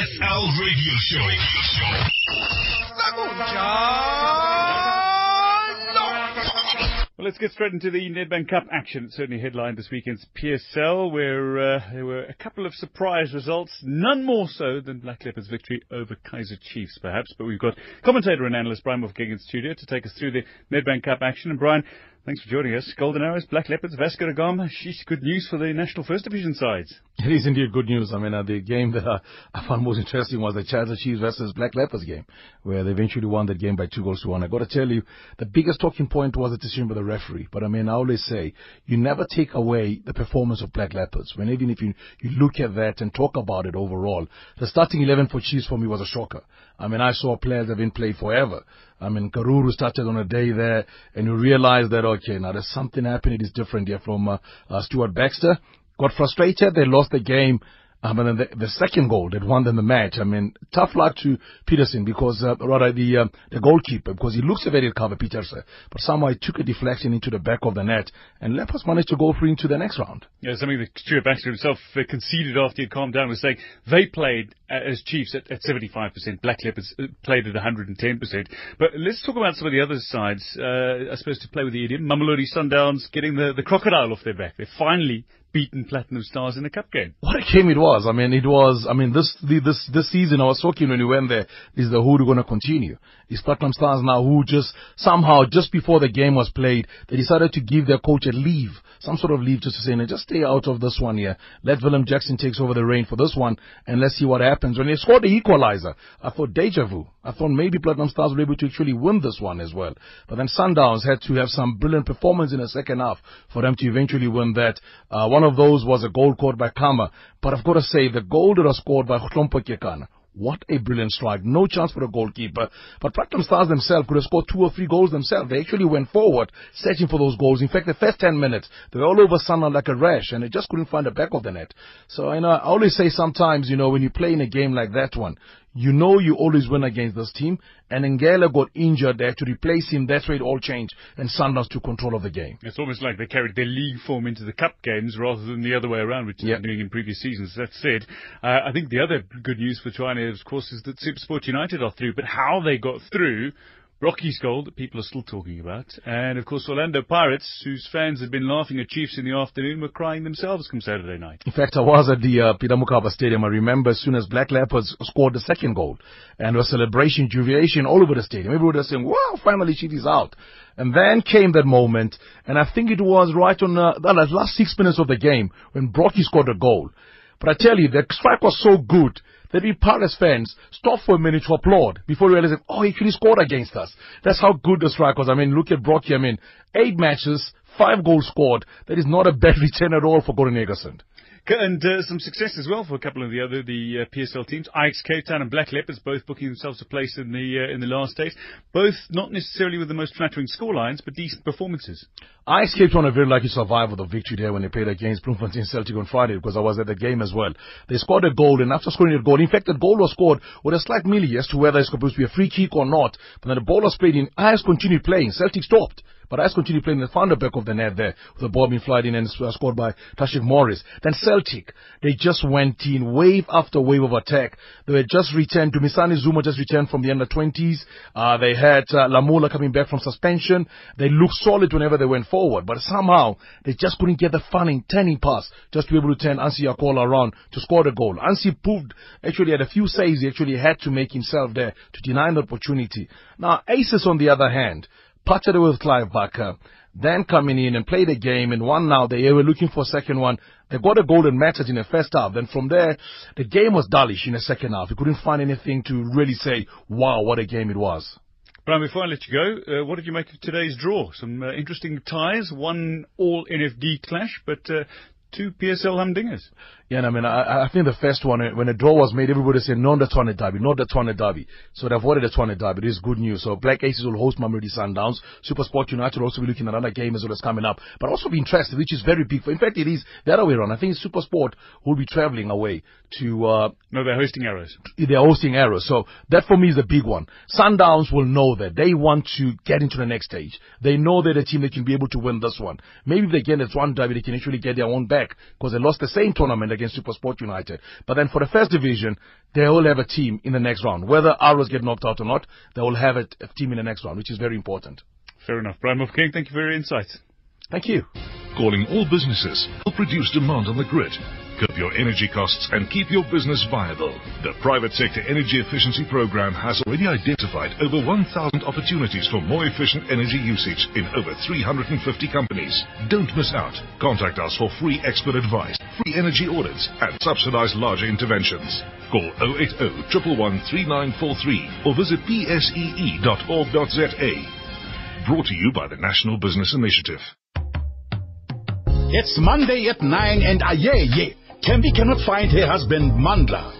PSL Radio Show. Well, let's get straight into the Nedbank Cup action. It certainly headlined this weekend's PSL, where uh, there were a couple of surprise results, none more so than Black Leopards' victory over Kaizer Chiefs, perhaps. But we've got commentator and analyst Brian Mofokeng in studio to take us through the Nedbank Cup action. And Brian, Thanks for joining us. Golden Arrows, Black Leopards, Vasco da Gama. Sheesh, good news for the National First Division sides. It is indeed good news. I mean, uh, the game that uh, I found most interesting was the Kaizer Chiefs versus Black Leopards game, where they eventually won that game by two goals to one. I got to tell you, the biggest talking point was the decision by the referee. But I mean, I always say, you never take away the performance of Black Leopards. When even if you, you look at that and talk about it overall, the starting 11 for Chiefs for me was a shocker. I mean, I saw players that have been played forever. I mean, Karuru started on a day there, and you realize that, okay, now there's something happening. It is different here from uh, uh, Stuart Baxter. Got frustrated. They lost the game. Um, and then the, the second goal that won them the match. I mean, tough luck to Peterson because, uh, rather the uh, the goalkeeper because he looks a very cover Peterson, but somehow he took a deflection into the back of the net, and Leopards managed to go through into the next round. Yeah, something that Stuart Baxter himself uh, conceded after he'd calmed down was saying they played as Chiefs at, at 75%, Black Leopards uh, played at 110%. But let's talk about some of the other sides. Uh, I suppose to play with the idiom, Mamelodi Sundowns getting the, the crocodile off their back. They finally beaten Platinum Stars in a cup game. What a game it was. I mean, it was, I mean, this, the, this, this season I was talking when we went there, is the who going to continue. Is Platinum Stars now who just, somehow, just before the game was played, they decided to give their coach a leave, some sort of leave just to say, no, just stay out of this one here. Let Willem Jackson takes over the reign for this one, and let's see what happens. When they scored the equalizer, I thought deja vu. I thought maybe Platinum Stars were able to actually win this one as well. But then Sundowns had to have some brilliant performance in the second half for them to eventually win that. Uh, one of those was a goal scored by Khama. But I've got to say, the goal that was scored by Hlompo Kekana what a brilliant strike. No chance for the goalkeeper. But Platinum Stars themselves could have scored two or three goals themselves. They actually went forward, searching for those goals. In fact, the first 10 minutes, they were all over Sunderland like a rash, and they just couldn't find the back of the net. So, you know, I always say sometimes, you know, when you play in a game like that one, you know you always win against this team. And Ngela got injured there to replace him. That's where it all changed. And Sundowns took control of the game. It's almost like they carried their league form into the cup games rather than the other way around, which yep. they've been doing in previous seasons. That said, uh, I think the other good news for Tshwane, of course, is that Supersport United are through. But how they got through Rocky's goal that people are still talking about. And of course, Orlando Pirates, whose fans had been laughing at Chiefs in the afternoon, were crying themselves come Saturday night. In fact, I was at the uh, Peter Mokaba Stadium. I remember as soon as Black Leopards scored the second goal and was celebration, jubilation all over the stadium. Everyone was saying, wow, finally Chiefs is out. And then came that moment, and I think it was right on uh, the last six minutes of the game when Brockie scored a goal. But I tell you, the strike was so good that we Palace fans stop for a minute to applaud before realizing, oh, he actually scored against us. That's how good the strike was. I mean, look at Brockie. I mean, eight matches, five goals scored. That is not a bad return at all for Gordon Igesund. And uh, some success as well for a couple of the other the uh, PSL teams. Ajax Cape Town and Black Leopards both booking themselves a place in the uh, in the last days. Both not necessarily with the most flattering scorelines, but decent performances. Ajax Cape Town a very lucky survival of the victory there when they played against Bloemfontein Celtic on Friday because I was at the game as well. They scored a goal and after scoring a goal, in fact the goal was scored with a slight melee as to whether it's supposed to be a free kick or not. But then the ball was played in. Ajax continued playing. Celtic stopped. But Ajax continued playing the founder back of the net there with the ball being flied in and scored by Tashreeq Morris. Then Celtic, they just went in wave after wave of attack. They were just returned. Dumisani Zuma just returned from the under 20s. Uh, they had uh, Lamula coming back from suspension. They looked solid whenever they went forward, but somehow they just couldn't get the funny turning pass just to be able to turn Ansi Yakola around to score the goal. Ansi proved actually had a few saves he actually had to make himself there to deny the opportunity. Now Aces on the other hand, partnered with Clive Barker, then coming in and played a game and won now. They were looking for a second one. They got a golden message in the first half. Then from there, the game was dullish in the second half. You couldn't find anything to really say, wow, what a game it was. Brian, before I let you go, uh, what did you make of today's draw? Some uh, interesting ties, one all NFD clash, but uh, two PSL humdingers. Yeah, I mean, I, I think the first one, when a draw was made, everybody said, not the Tshwane Derby, not the Tshwane Derby. So they avoided the Tshwane Derby. This is good news. So Black Aces will host Mamelodi Sundowns. Supersport United will also be looking at another game as well as coming up. But also be interested, which is very big. For, in fact, it is the other way around. I think Supersport will be traveling away to... Uh, no, they're hosting Arrows. They're hosting Arrows. So that for me is the big one. Sundowns will know that. They want to get into the next stage. They know they're a team that can be able to win this one. Maybe if they get this one derby, they can actually get their own back. Back because they lost the same tournament against SuperSport United. But then for the first division, they will have a team in the next round. Whether Arrows get knocked out or not, they will have a, a team in the next round, which is very important. Fair enough. Brian King, thank you for your insights. Thank you. Calling all businesses help reduce demand on the grid Cut your energy costs and keep your business viable. The Private Sector Energy Efficiency Program has already identified over 1,000 opportunities for more efficient energy usage in over 350 companies. Don't miss out. Contact us for free expert advice, free energy audits, and subsidized larger interventions. Call 080 111 or visit psee.org.za. Brought to you by the National Business Initiative. It's Monday at 9 and aye, yeah. Tembi cannot find her husband Mandla.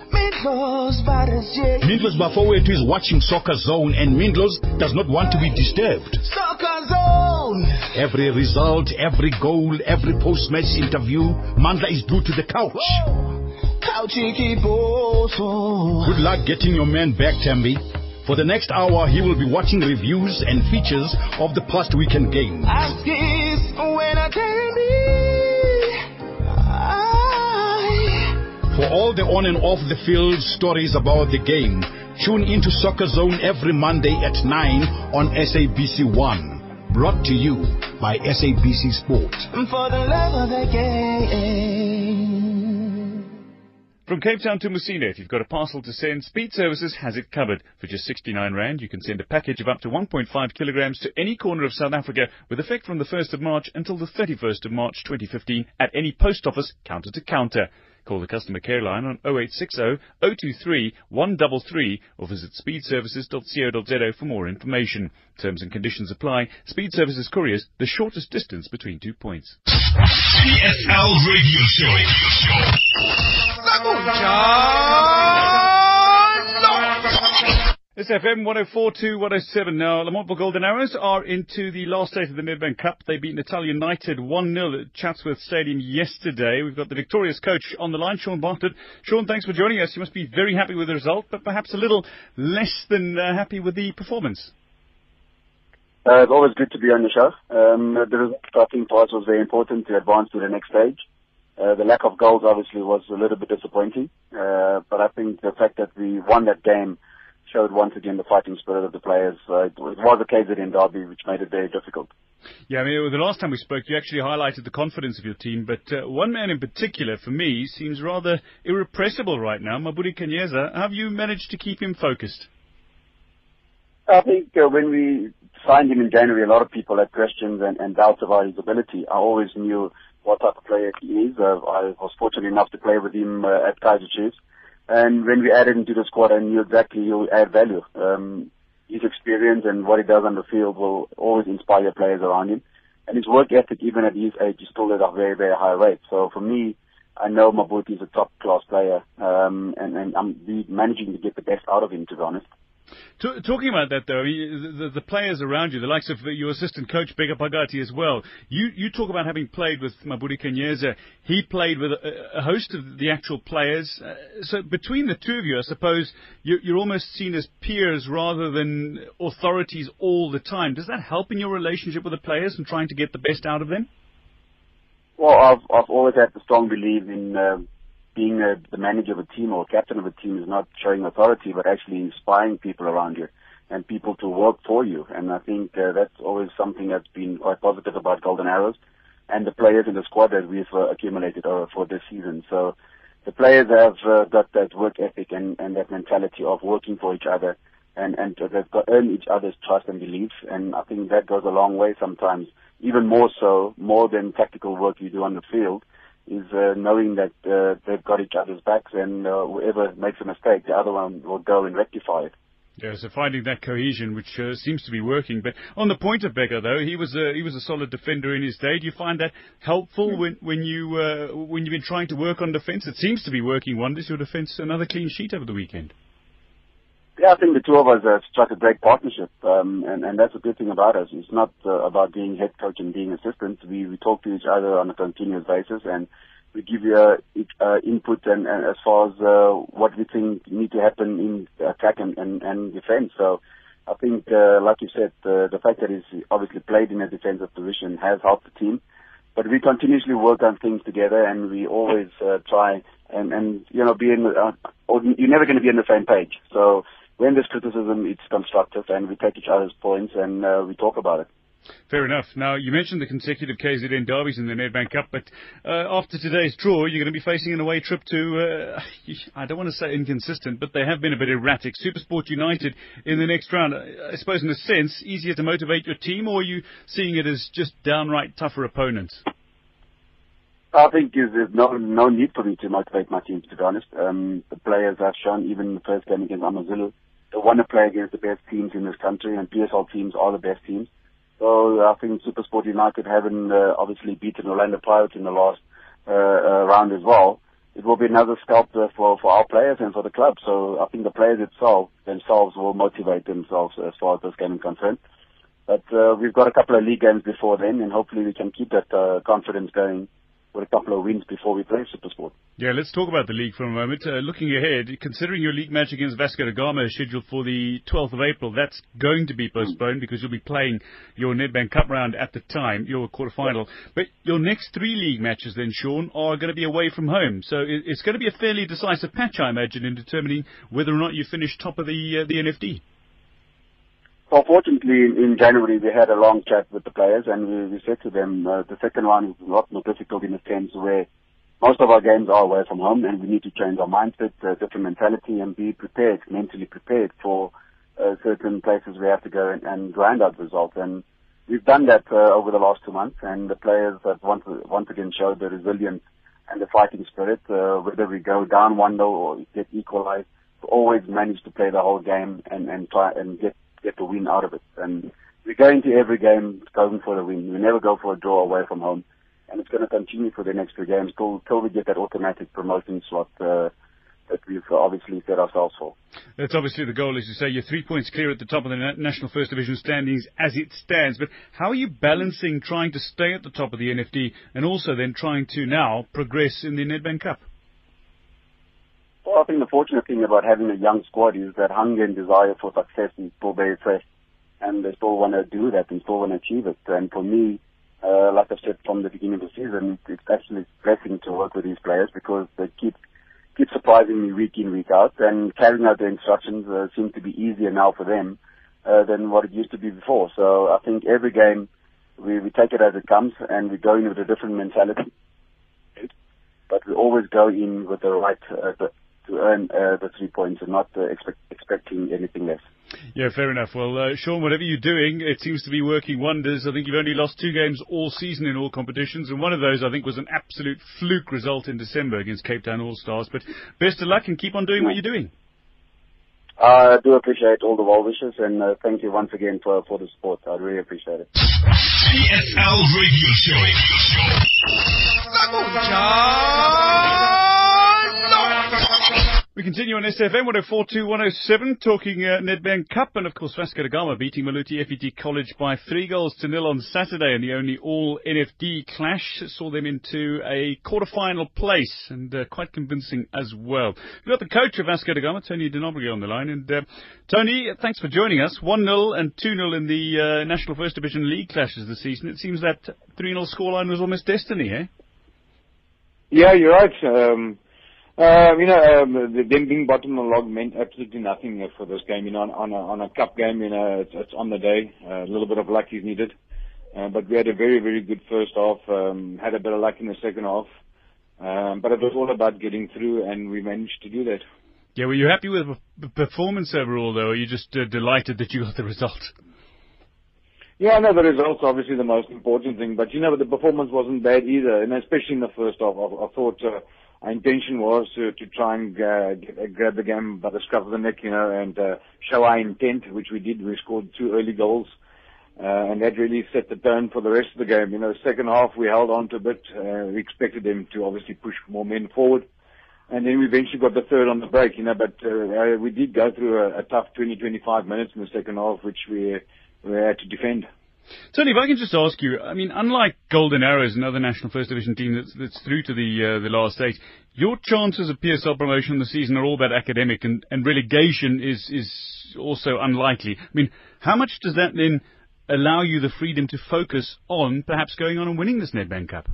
Mindlos Bafowethu is watching Soccer Zone and Mindlos does not want to be disturbed. Soccer Zone! Every result, every goal, every post-match interview, Mandla is glued to the couch. Good luck getting your man back, Tembi. For the next hour, he will be watching reviews and features of the past weekend games. For all the on and off the field stories about the game, tune into Soccer Zone every Monday at 9 on SABC 1. Brought to you by SABC Sport. For the love of the game. From Cape Town to Messina, if you've got a parcel to send, Speed Services has it covered. For just 69 Rand, you can send a package of up to 1.5 kilograms to any corner of South Africa with effect from the 1st of March until the 31st of March 2015 at any post office counter to counter. Call the customer care line on 0860 023 133 or visit speedservices.co.za for more information. Terms and conditions apply. Speed Services Couriers, the shortest distance between two points. PSL Radio Show. It's FM 104.2, 107 now. Lamont Golden Arrows are into the last stage of the Nedbank Cup. They beat Natal United 1-0 at Chatsworth Stadium yesterday. We've got the victorious coach on the line, Shaun Bartlett. Shaun, thanks for joining us. You must be very happy with the result, but perhaps a little less than uh, happy with the performance. Uh, it's always good to be on the show. Um, the result, I think, for us was very important to advance to the next stage. Uh, the lack of goals obviously was a little bit disappointing, uh, but I think the fact that we won that game showed once again the fighting spirit of the players. Uh, it was a KZN derby, which made it very difficult. Yeah, I mean, the last time we spoke, you actually highlighted the confidence of your team, but uh, one man in particular, for me, seems rather irrepressible right now, Mabhuti Khenyeza. Have you managed to keep him focused? I think uh, when we signed him in January, a lot of people had questions and, and doubts about his ability. I always knew what type of player he is. Uh, I was fortunate enough to play with him uh, at Kaizer Chiefs. And when we added him to the squad, I knew exactly he'll add value. Um, his experience and what he does on the field will always inspire players around him. And his work ethic, even at his age, is still at a very, very high rate. So for me, I know Mabhuti is a top class player, um, and, and I'm managing to get the best out of him, to be honest. Talking about that, though, I mean, the, the, players around you, the likes of your assistant coach, Bega Pagati, as well. You, you talk about having played with Mabhuti Khenyeza. He played with a, a, host of the actual players. Uh, so between the two of you, I suppose you're, you're almost seen as peers rather than authorities all the time. Does that help in your relationship with the players and trying to get the best out of them? Well, I've, I've always had the strong belief in. Uh, being a, the manager of a team or captain of a team is not showing authority, but actually inspiring people around you and people to work for you. And I think uh, that's always something that's been quite positive about Golden Arrows and the players in the squad that we've uh, accumulated uh, for this season. So the players have uh, got that work ethic and, and that mentality of working for each other and, and they've got earned each other's trust and belief. And I think that goes a long way sometimes, even more so, more than tactical work you do on the field is uh, knowing that uh, they've got each other's backs and uh, whoever makes a mistake, the other one will go and rectify it. Yeah, so finding that cohesion, which uh, seems to be working. But on the point of Becker, though, he was a he was a solid defender in his day. Do you find that helpful when when you uh, when you've been trying to work on defence? It seems to be working wonders. Your defence, another clean sheet over the weekend. Yeah, I think the two of us have struck a great partnership, um, and, and that's a good thing about us. It's not uh, about being head coach and being assistant. We, we talk to each other on a continuous basis, and we give you uh, uh, input and, and as far as uh, what we think need to happen in attack and, and, and defense. So I think, uh, like you said, uh, the fact that he's obviously played in a defensive position has helped the team. but we continuously work on things together, and we always uh, try and and you know be in. Uh, you're never going to be on the same page. So when there's criticism, it's constructive, and we take each other's points and uh, we talk about it. Fair enough. Now, you mentioned the consecutive KZN derbies in the Nedbank Cup, but uh, after today's draw, you're going to be facing an away trip to, uh, I don't want to say inconsistent, but they have been a bit erratic. Supersport United in the next round. I suppose, in a sense, easier to motivate your team, or are you seeing it as just downright tougher opponents? I think there's no no need for me to motivate my team, to be honest. Um, the players have shown, even in the first game against AmaZulu, want to play against the best teams in this country, and PSL teams are the best teams. So I think Supersport United having uh, obviously beaten Orlando Pirates in the last uh, uh, round as well, it will be another scalp for for our players and for the club. So I think the players itself themselves will motivate themselves as far as this game is concerned. But uh, we've got a couple of league games before then, and hopefully we can keep that uh, confidence going with a couple of wins before we play Supersport. Yeah, let's talk about the league for a moment. Uh, looking ahead, considering your league match against Vasco da Gama is scheduled for the 12th of April, that's going to be postponed because you'll be playing your Nedbank Cup round at the time, your quarterfinal. But your next three league matches then, Shaun, are going to be away from home. So it's going to be a fairly decisive patch, I imagine, in determining whether or not you finish top of the uh, the NFD. Fortunately, in January we had a long chat with the players, and we, we said to them uh, the second round is a lot more difficult in a sense where most of our games are away from home, and we need to change our mindset, uh, different mentality, and be prepared, mentally prepared for uh, certain places we have to go and, and grind out results. And we've done that uh, over the last two months, and the players have once once again showed the resilience and the fighting spirit. Uh, whether we go down one 0 or get equalized, always manage to play the whole game and and try and get get the win out of it. And we go into every game going for the win. We never go for a draw away from home. And it's going to continue for the next two games till, till we get that automatic promotion slot uh, that we've obviously set ourselves for. That's obviously the goal, as you say. You're three points clear at the top of the National First Division standings as it stands. But how are you balancing trying to stay at the top of the NFD and also then trying to now progress in the Nedbank Cup? Well, I think the fortunate thing about having a young squad is that hunger and desire for success is still very fresh, and they still want to do that and still want to achieve it. And for me, uh, like I've said from the beginning of the season, it's actually blessing to work with these players because they keep keep surprising me week in week out, and carrying out the instructions uh, seems to be easier now for them uh, than what it used to be before. So I think every game we, we take it as it comes, and we go in with a different mentality but we always go in with the right uh, to earn uh, the three points and not uh, expect, expecting anything less. Yeah, fair enough. Well, uh, Shaun, whatever you're doing, it seems to be working wonders. I think you've only lost two games all season in all competitions, and one of those I think was an absolute fluke result in December against Cape Town All Stars. But best of luck and keep on doing what you're doing. I do appreciate all the well wishes and uh, thank you once again for for the support. I really appreciate it. PSL Radio Show. We continue on SFM 104 107 talking uh, Nedbank Cup and of course Vasco da Gama beating Maluti FET College by three goals to nil on Saturday and the only all NFD clash saw them into a quarter-final place and uh, quite convincing as well. We've got the coach of Vasco da Gama, Tony de Nobrega on the line and uh, Tony, thanks for joining us. 1-0 and 2-0 in the uh, National First Division League clashes this season. It seems that 3-0 scoreline was almost destiny, eh? Yeah, you're right. Um, uh, you know, um, them being bottom of the log meant absolutely nothing for this game. You know, on, on, a, on a cup game, you know, it's, it's on the day. Uh, a little bit of luck is needed. Uh, but we had a very, very good first half. Um, had a bit of luck in the second half. Um, but it was all about getting through, and we managed to do that. Yeah, were you happy with the performance overall, though? Or are you just uh, delighted that you got the result? Yeah, no, the result's obviously the most important thing. But, you know, the performance wasn't bad either, and especially in the first half. I, I thought... Uh, our intention was to, to try and uh, uh, grab the game by the scruff of the neck, you know, and uh, show our intent, which we did. We scored two early goals, uh, and that really set the tone for the rest of the game. You know, second half we held on to a bit. Uh, we expected them to obviously push more men forward, and then we eventually got the third on the break, you know. But uh, we did go through a, a tough 20, 25 minutes in the second half, which we we had to defend. Tony, if I can just ask you, I mean, unlike Golden Arrows, another National First Division team that's, that's through to the uh, the last eight, your chances of PSL promotion this season are all that academic, and, and relegation is is also unlikely. I mean, how much does that then allow you the freedom to focus on perhaps going on and winning this Nedbank Cup?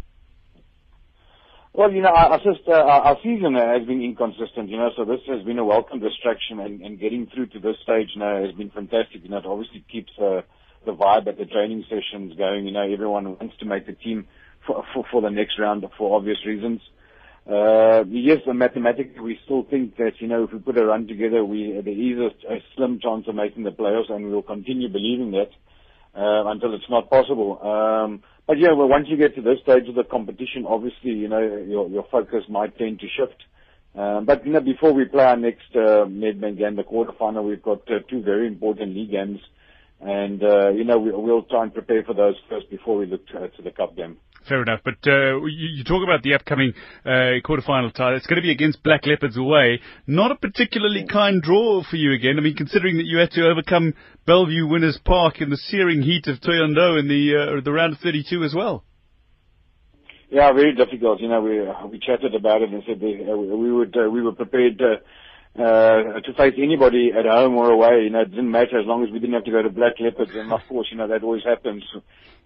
Well, you know, our, just, uh, our season has been inconsistent, you know, so this has been a welcome distraction and, and getting through to this stage now has been fantastic. You know, it obviously keeps uh, the vibe at the training sessions going. You know, everyone wants to make the team for, for, for the next round for obvious reasons. Uh, yes, mathematically, we still think that, you know, if we put a run together, we, there is a, a slim chance of making the playoffs and we'll continue believing that, uh, until it's not possible. Um, but yeah, well, once you get to this stage of the competition, obviously, you know, your, your focus might tend to shift. Um, but, you know, before we play our next, uh, Nedbank game, the quarterfinal, we've got uh, two very important league games. And, uh, you know, we, we'll try and prepare for those first before we look to, to the cup game. Fair enough. But uh, you, you, talk about the upcoming uh, quarterfinal tie. It's going to be against Black Leopards away. Not a particularly kind draw for you again. I mean, considering that you had to overcome Bellevue Winners Park in the searing heat of Thohoyandou in the uh, the round of 32 as well. Yeah, very difficult. You know, we we chatted about it and said we, uh, we would uh, we were prepared to. Uh, to face anybody at home or away, you know, it didn't matter as long as we didn't have to go to Black Leopards, and of course, you know, that always happens.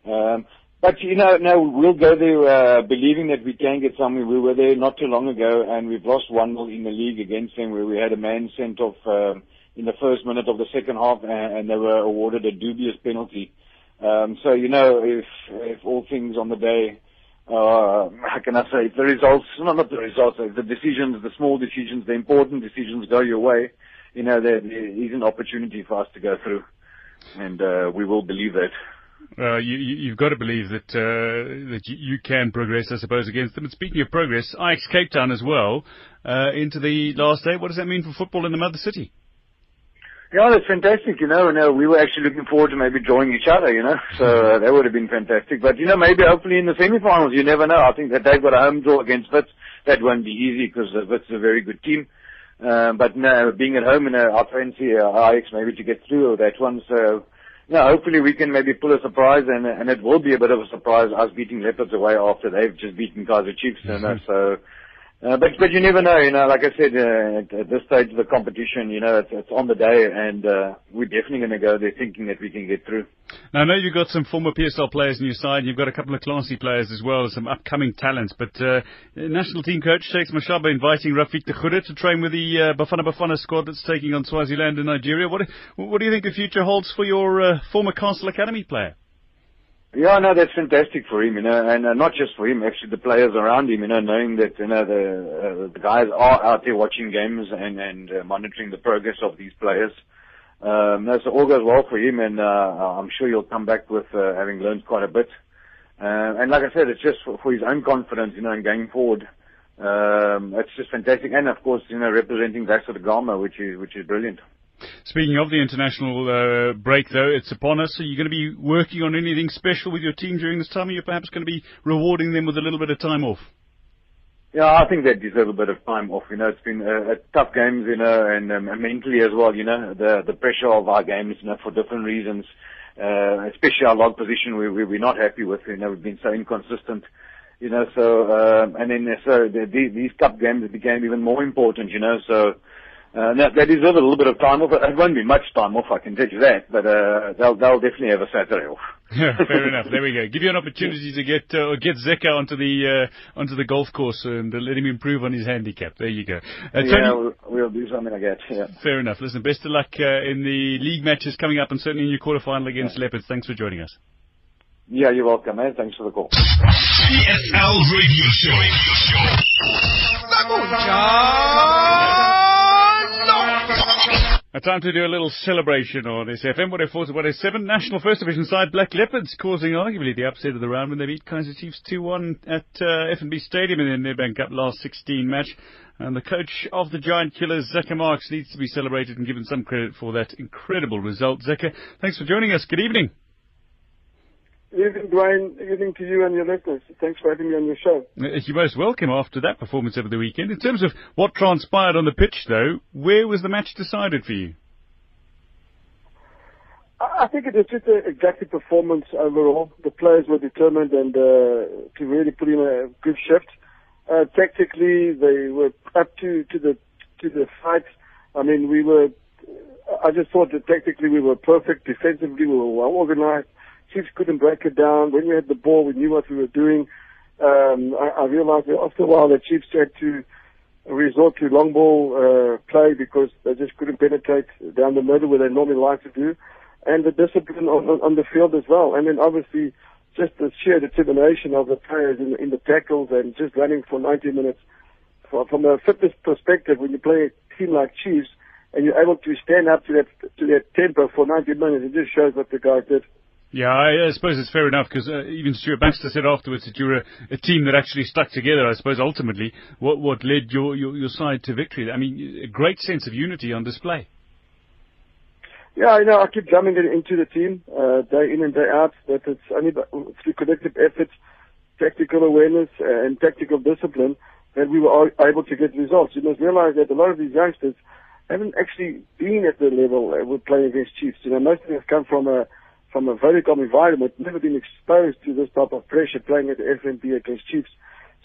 Um, but you know, no, we'll go there uh, believing that we can get something. We were there not too long ago, and we've lost one 0 in the league against them, where we had a man sent off um, in the first minute of the second half, and, and they were awarded a dubious penalty. Um, so you know, if if all things on the day, uh, how can I say, the results, no, not the results, the decisions, the small decisions, the important decisions go your way, you know, there, is an opportunity for us to go through, and uh, we will believe that. Uh, you, you've got to believe that uh, that you, you, can progress, I suppose, against them. And speaking of progress, Ajax Cape Town as well uh, into the last day. What does that mean for football in the mother city? Yeah, that's fantastic. You know, and uh, we were actually looking forward to maybe drawing each other. You know, so uh, that would have been fantastic. But you know, maybe hopefully in the semi-finals, you never know. I think that they've got a home draw against Wits. That won't be easy because uh, Wits is a very good team. Um, but no, being at home in a, I fancy uh, Ajax maybe to get through that one. So yeah, hopefully we can maybe pull a surprise, and and it will be a bit of a surprise us beating Leopards away after they've just beaten Kaizer Chiefs. You know, so uh, but but you never know, you know. Like I said, uh, at, this stage of the competition, you know, it's, it's on the day, and uh, we're definitely going to go there thinking that we can get through. Now I know you've got some former PSL players on your side. You've got a couple of classy players as well, some upcoming talents. But uh, national team coach Shakes Mashaba inviting Rafik Tekhuda to train with the uh, Bafana Bafana squad that's taking on Swaziland and Nigeria. What what do you think the future holds for your uh, former Castle Academy player? Yeah, no, that's fantastic for him, you know, and uh, not just for him, actually the players around him, you know, knowing that, you know, the, uh, the guys are out there watching games and, and uh, monitoring the progress of these players. Um, no, so all goes well for him and, uh, I'm sure he'll come back with, uh, having learned quite a bit. Uh, and like I said, it's just for, for his own confidence, you know, in going forward. Um, it's just fantastic. And of course, you know, representing Vasco da Gama, which is, which is brilliant. Speaking of the international uh, break, though, it's upon us. Are you going to be working on anything special with your team during this time? Are you perhaps going to be rewarding them with a little bit of time off? Yeah, I think they deserve a bit of time off. You know, it's been a, a tough games, you know, and um, mentally as well. You know, the the pressure of our games, you know, for different reasons. Uh, especially our log position, we, we we're not happy with. You know, we've been so inconsistent. You know, so um, and then so the, the, these cup games became even more important. You know, so uh, that, that deserves a little bit of time off. It won't be much time off, I can tell you that, but uh, they'll, they'll definitely have a Saturday off. yeah, fair enough. There we go. Give you an opportunity to get uh, get Zeca onto the uh, onto the golf course and let him improve on his handicap. There you go. Uh, yeah, we'll, we'll, do something like that. Yeah. Fair enough. Listen, best of luck uh, in the league matches coming up, and certainly in your quarterfinal against yeah. Leopards. Thanks for joining us. Yeah, you're welcome, man. Thanks for the call. PSL Radio Show. A time to do a little celebration on SFM. What what a seven national first division side Black Leopards causing arguably the upset of the round when they beat Kaizer Chiefs 2-1 at uh, FNB Stadium in the Nedbank Cup last 16 match. And the coach of the Giant Killers, Zeca Marques, needs to be celebrated and given some credit for that incredible result. Zeca, thanks for joining us. Good evening. Evening, Dwayne. Evening to you and your listeners. Thanks for having me on your show. Uh, you're most welcome after that performance over the weekend. In terms of what transpired on the pitch, though, where was the match decided for you? I think it was just an exact performance overall. The players were determined and uh, to really put in a good shift. Uh, tactically, they were up to, to the to the fight. I mean, we were. I just thought that tactically we were perfect. Defensively, we were well organized Chiefs couldn't break it down. When we had the ball, we knew what we were doing. Um, I, I realized that after a while the Chiefs had to resort to long ball uh, play because they just couldn't penetrate down the middle where they normally like to do, and the discipline on, on, the field as well. And then obviously just the sheer determination of the players in, in the tackles and just running for 90 minutes. From, from a fitness perspective, when you play a team like Chiefs and you're able to stand up to that to that tempo for 90 minutes, it just shows what the guys did. Yeah, I, I suppose it's fair enough because uh, even Stuart Baxter said afterwards that you were a, a, team that actually stuck together. I suppose ultimately what what led your, your, your side to victory. I mean, a great sense of unity on display. Yeah, you know, I keep drumming it into the team uh, day in and day out that it's only through collective efforts, tactical awareness, uh, and tactical discipline that we were able to get results. You must realize that a lot of these youngsters haven't actually been at the level uh, we're playing against Chiefs. You know, most of them have come from a from a Vodacom environment, never been exposed to this type of pressure playing at the FNB against Chiefs.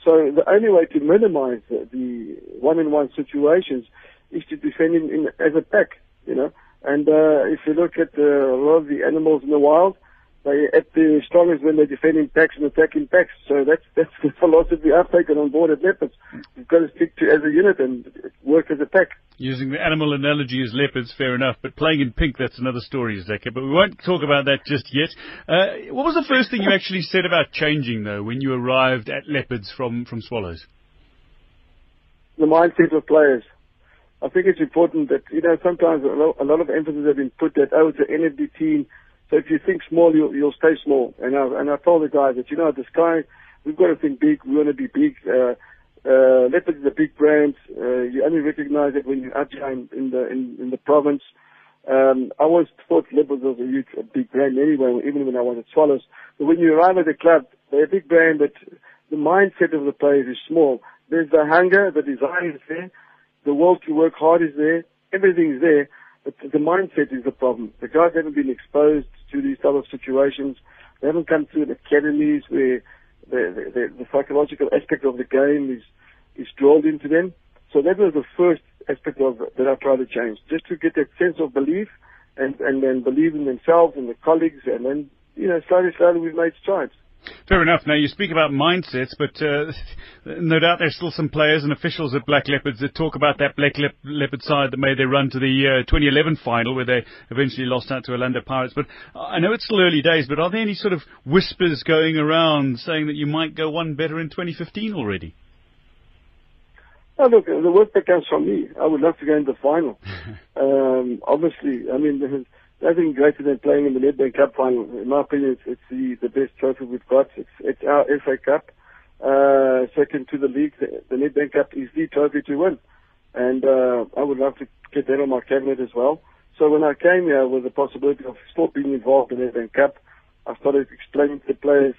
So the only way to minimize the, one-on-one situations is to defend in, in, as a pack, you know. And uh, if you look at uh, a lot of the animals in the wild, they at the strongest when they're defending packs and attacking packs. So that's that's the philosophy I've taken on board at Leopards. We've got to stick to as a unit and work as a pack. Using the animal analogy as leopards, fair enough. But playing in pink, that's another story, Zeca. But we won't talk about that just yet. Uh, what was the first thing you actually said about changing, though, when you arrived at Leopards from, from Swallows? The mindset of players. I think it's important that, you know, sometimes a lot, a lot of emphasis has been put that, oh, it's an NFD team. So if you think small, you'll, you'll stay small. And I, and I told the guys that, you know, the sky, we've got to think big. We want to be big. Uh, uh, Leopard is a big brand. Uh, you only recognize it when you're out here in, in the in, in the province. Um, I always thought Leopard was a huge, a big brand anyway, even when I was at Swallows. But when you arrive at the club, they're a big brand, but the mindset of the players is small. There's the hunger, the desire is there, the will to work hard is there, everything is there, the mindset is the problem. The guys haven't been exposed to these type of situations. They haven't come through the academies where the, the, the psychological aspect of the game is is drilled into them. So that was the first aspect of that I tried to change, just to get that sense of belief and and then believe in themselves and the colleagues, and then you know slowly, slowly we've made strides. Fair enough. Now you speak about mindsets, but uh, no doubt there's still some players and officials at Black Leopards that talk about that Black Lep- Leopard side that made their run to the uh, 2011 final where they eventually lost out to Orlando Pirates. But I know it's still early days, but are there any sort of whispers going around saying that you might go one better in 2015 already? Oh, look, the worst that comes from me. I would love to go in the final. um, obviously, I mean, there's nothing greater than playing in the Nedbank Cup final. In my opinion, it's, it's the, the best trophy we've got. It's, it's our FA Cup. Uh, second to the league, the, the Nedbank Cup is the trophy to win. And, uh, I would love to get that on my cabinet as well. So when I came here with the possibility of still being involved in the Nedbank Cup, I started explaining to the players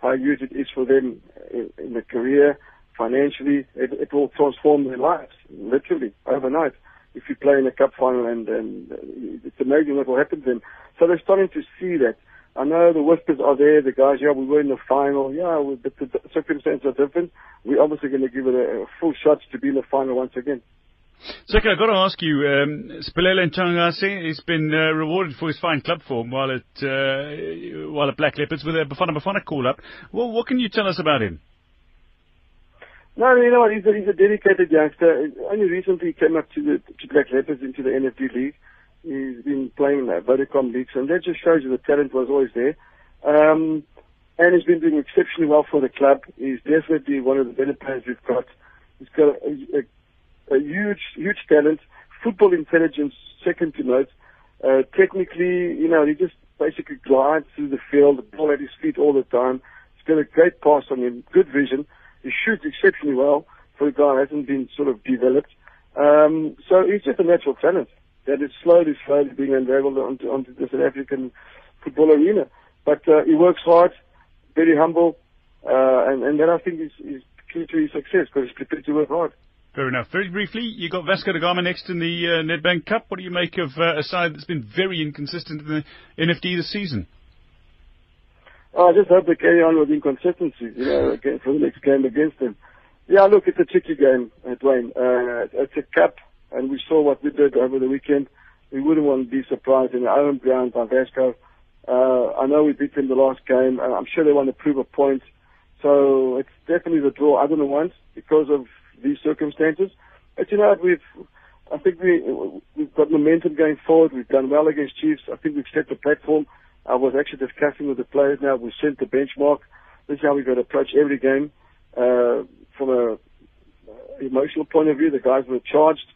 how huge it is for them in, in the career, financially, it, it will transform their lives, literally, overnight. If you play in a cup final and, and it's amazing what will happen. So they're starting to see that. I know the whispers are there, the guys, yeah, we were in the final, yeah, but the circumstances are different. We're obviously going to give it a, a full shot to be in the final once again. Zeca, I've got to ask you, um, Siphelele Ntshangase has been uh, rewarded for his fine club form while at, uh, while at Black Leopards with a Bafana Bafana call-up. Well, what can you tell us about him? No, you know what? He's a, he's a dedicated youngster. Only recently he came up to the to Black Leopards into the NFD league. He's been playing the Vodacom leagues, and that just shows you the talent was always there. Um, and he's been doing exceptionally well for the club. He's definitely one of the better players we've got. He's got a, a, a huge, huge talent. Football intelligence, second to note. Uh, technically, you know, he just basically glides through the field, the ball at his feet all the time. He's got a great pass on him, good vision. He shoots exceptionally well for a guy who hasn't been sort of developed. Um, so he's just a natural talent that is slowly, slowly being unraveled onto, onto the South African football arena. But uh, he works hard, very humble, uh, and, and that I think is, is key to his success because he's prepared to work hard. Fair enough. Very briefly, you got Vasco da Gama next in the uh, Nedbank Cup. What do you make of uh, a side that's been very inconsistent in the NFD this season? Oh, I just hope they carry on with inconsistency, you know, for the next game against them. Yeah, look, it's a tricky game, uh, Dwayne. Uh, it's a cup, and we saw what we did over the weekend. We wouldn't want to be surprised in our own ground by Vasco Uh, I know we beat them the last game, and I'm sure they want to prove a point. So it's definitely the draw I don't want because of these circumstances. But you know, we've, I think we, we've got momentum going forward. We've done well against Chiefs. I think we've set the platform. I was actually discussing with the players now. We've set the benchmark. This is how we're going to approach every game. Uh, from a uh, emotional point of view, the guys were charged.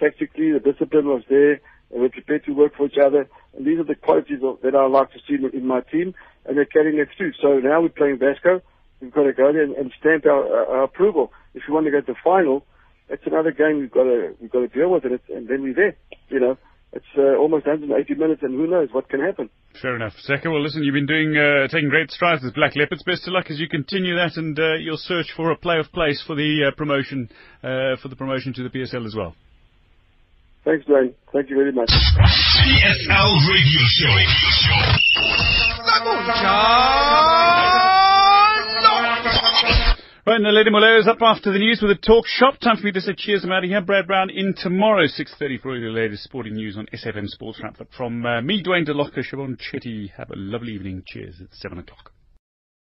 Tactically, the discipline was there. They were prepared to work for each other. And these are the qualities of, that I like to see in, my team. And they're carrying it through. So now we're playing Vasco. We've got to go there and, and stamp our, our, approval. If we want to go to the final, it's another game we've got to we've got to deal with it, and then we're there. You know, it's uh, almost 180 minutes, and who knows what can happen. Fair enough, Zeca. Well, listen, you've been doing uh, taking great strides with Black Leopards. Best of luck as you continue that, and uh, your search for a playoff place for the uh, promotion uh, for the promotion to the PSL as well. Thanks, Dwayne. Thank you very much. PSL Radio Show. Radio Show. Right, now Lady Molero is up after the news with a talk shop. Time for me to say cheers. I'm out of here. Brad Brown in tomorrow, 6.30 for all the latest sporting news on SFM Sports Wrap. But From uh, me, Dwayne DeLocca, Siobhan Chetty, have a lovely evening. Cheers. It's 7 o'clock.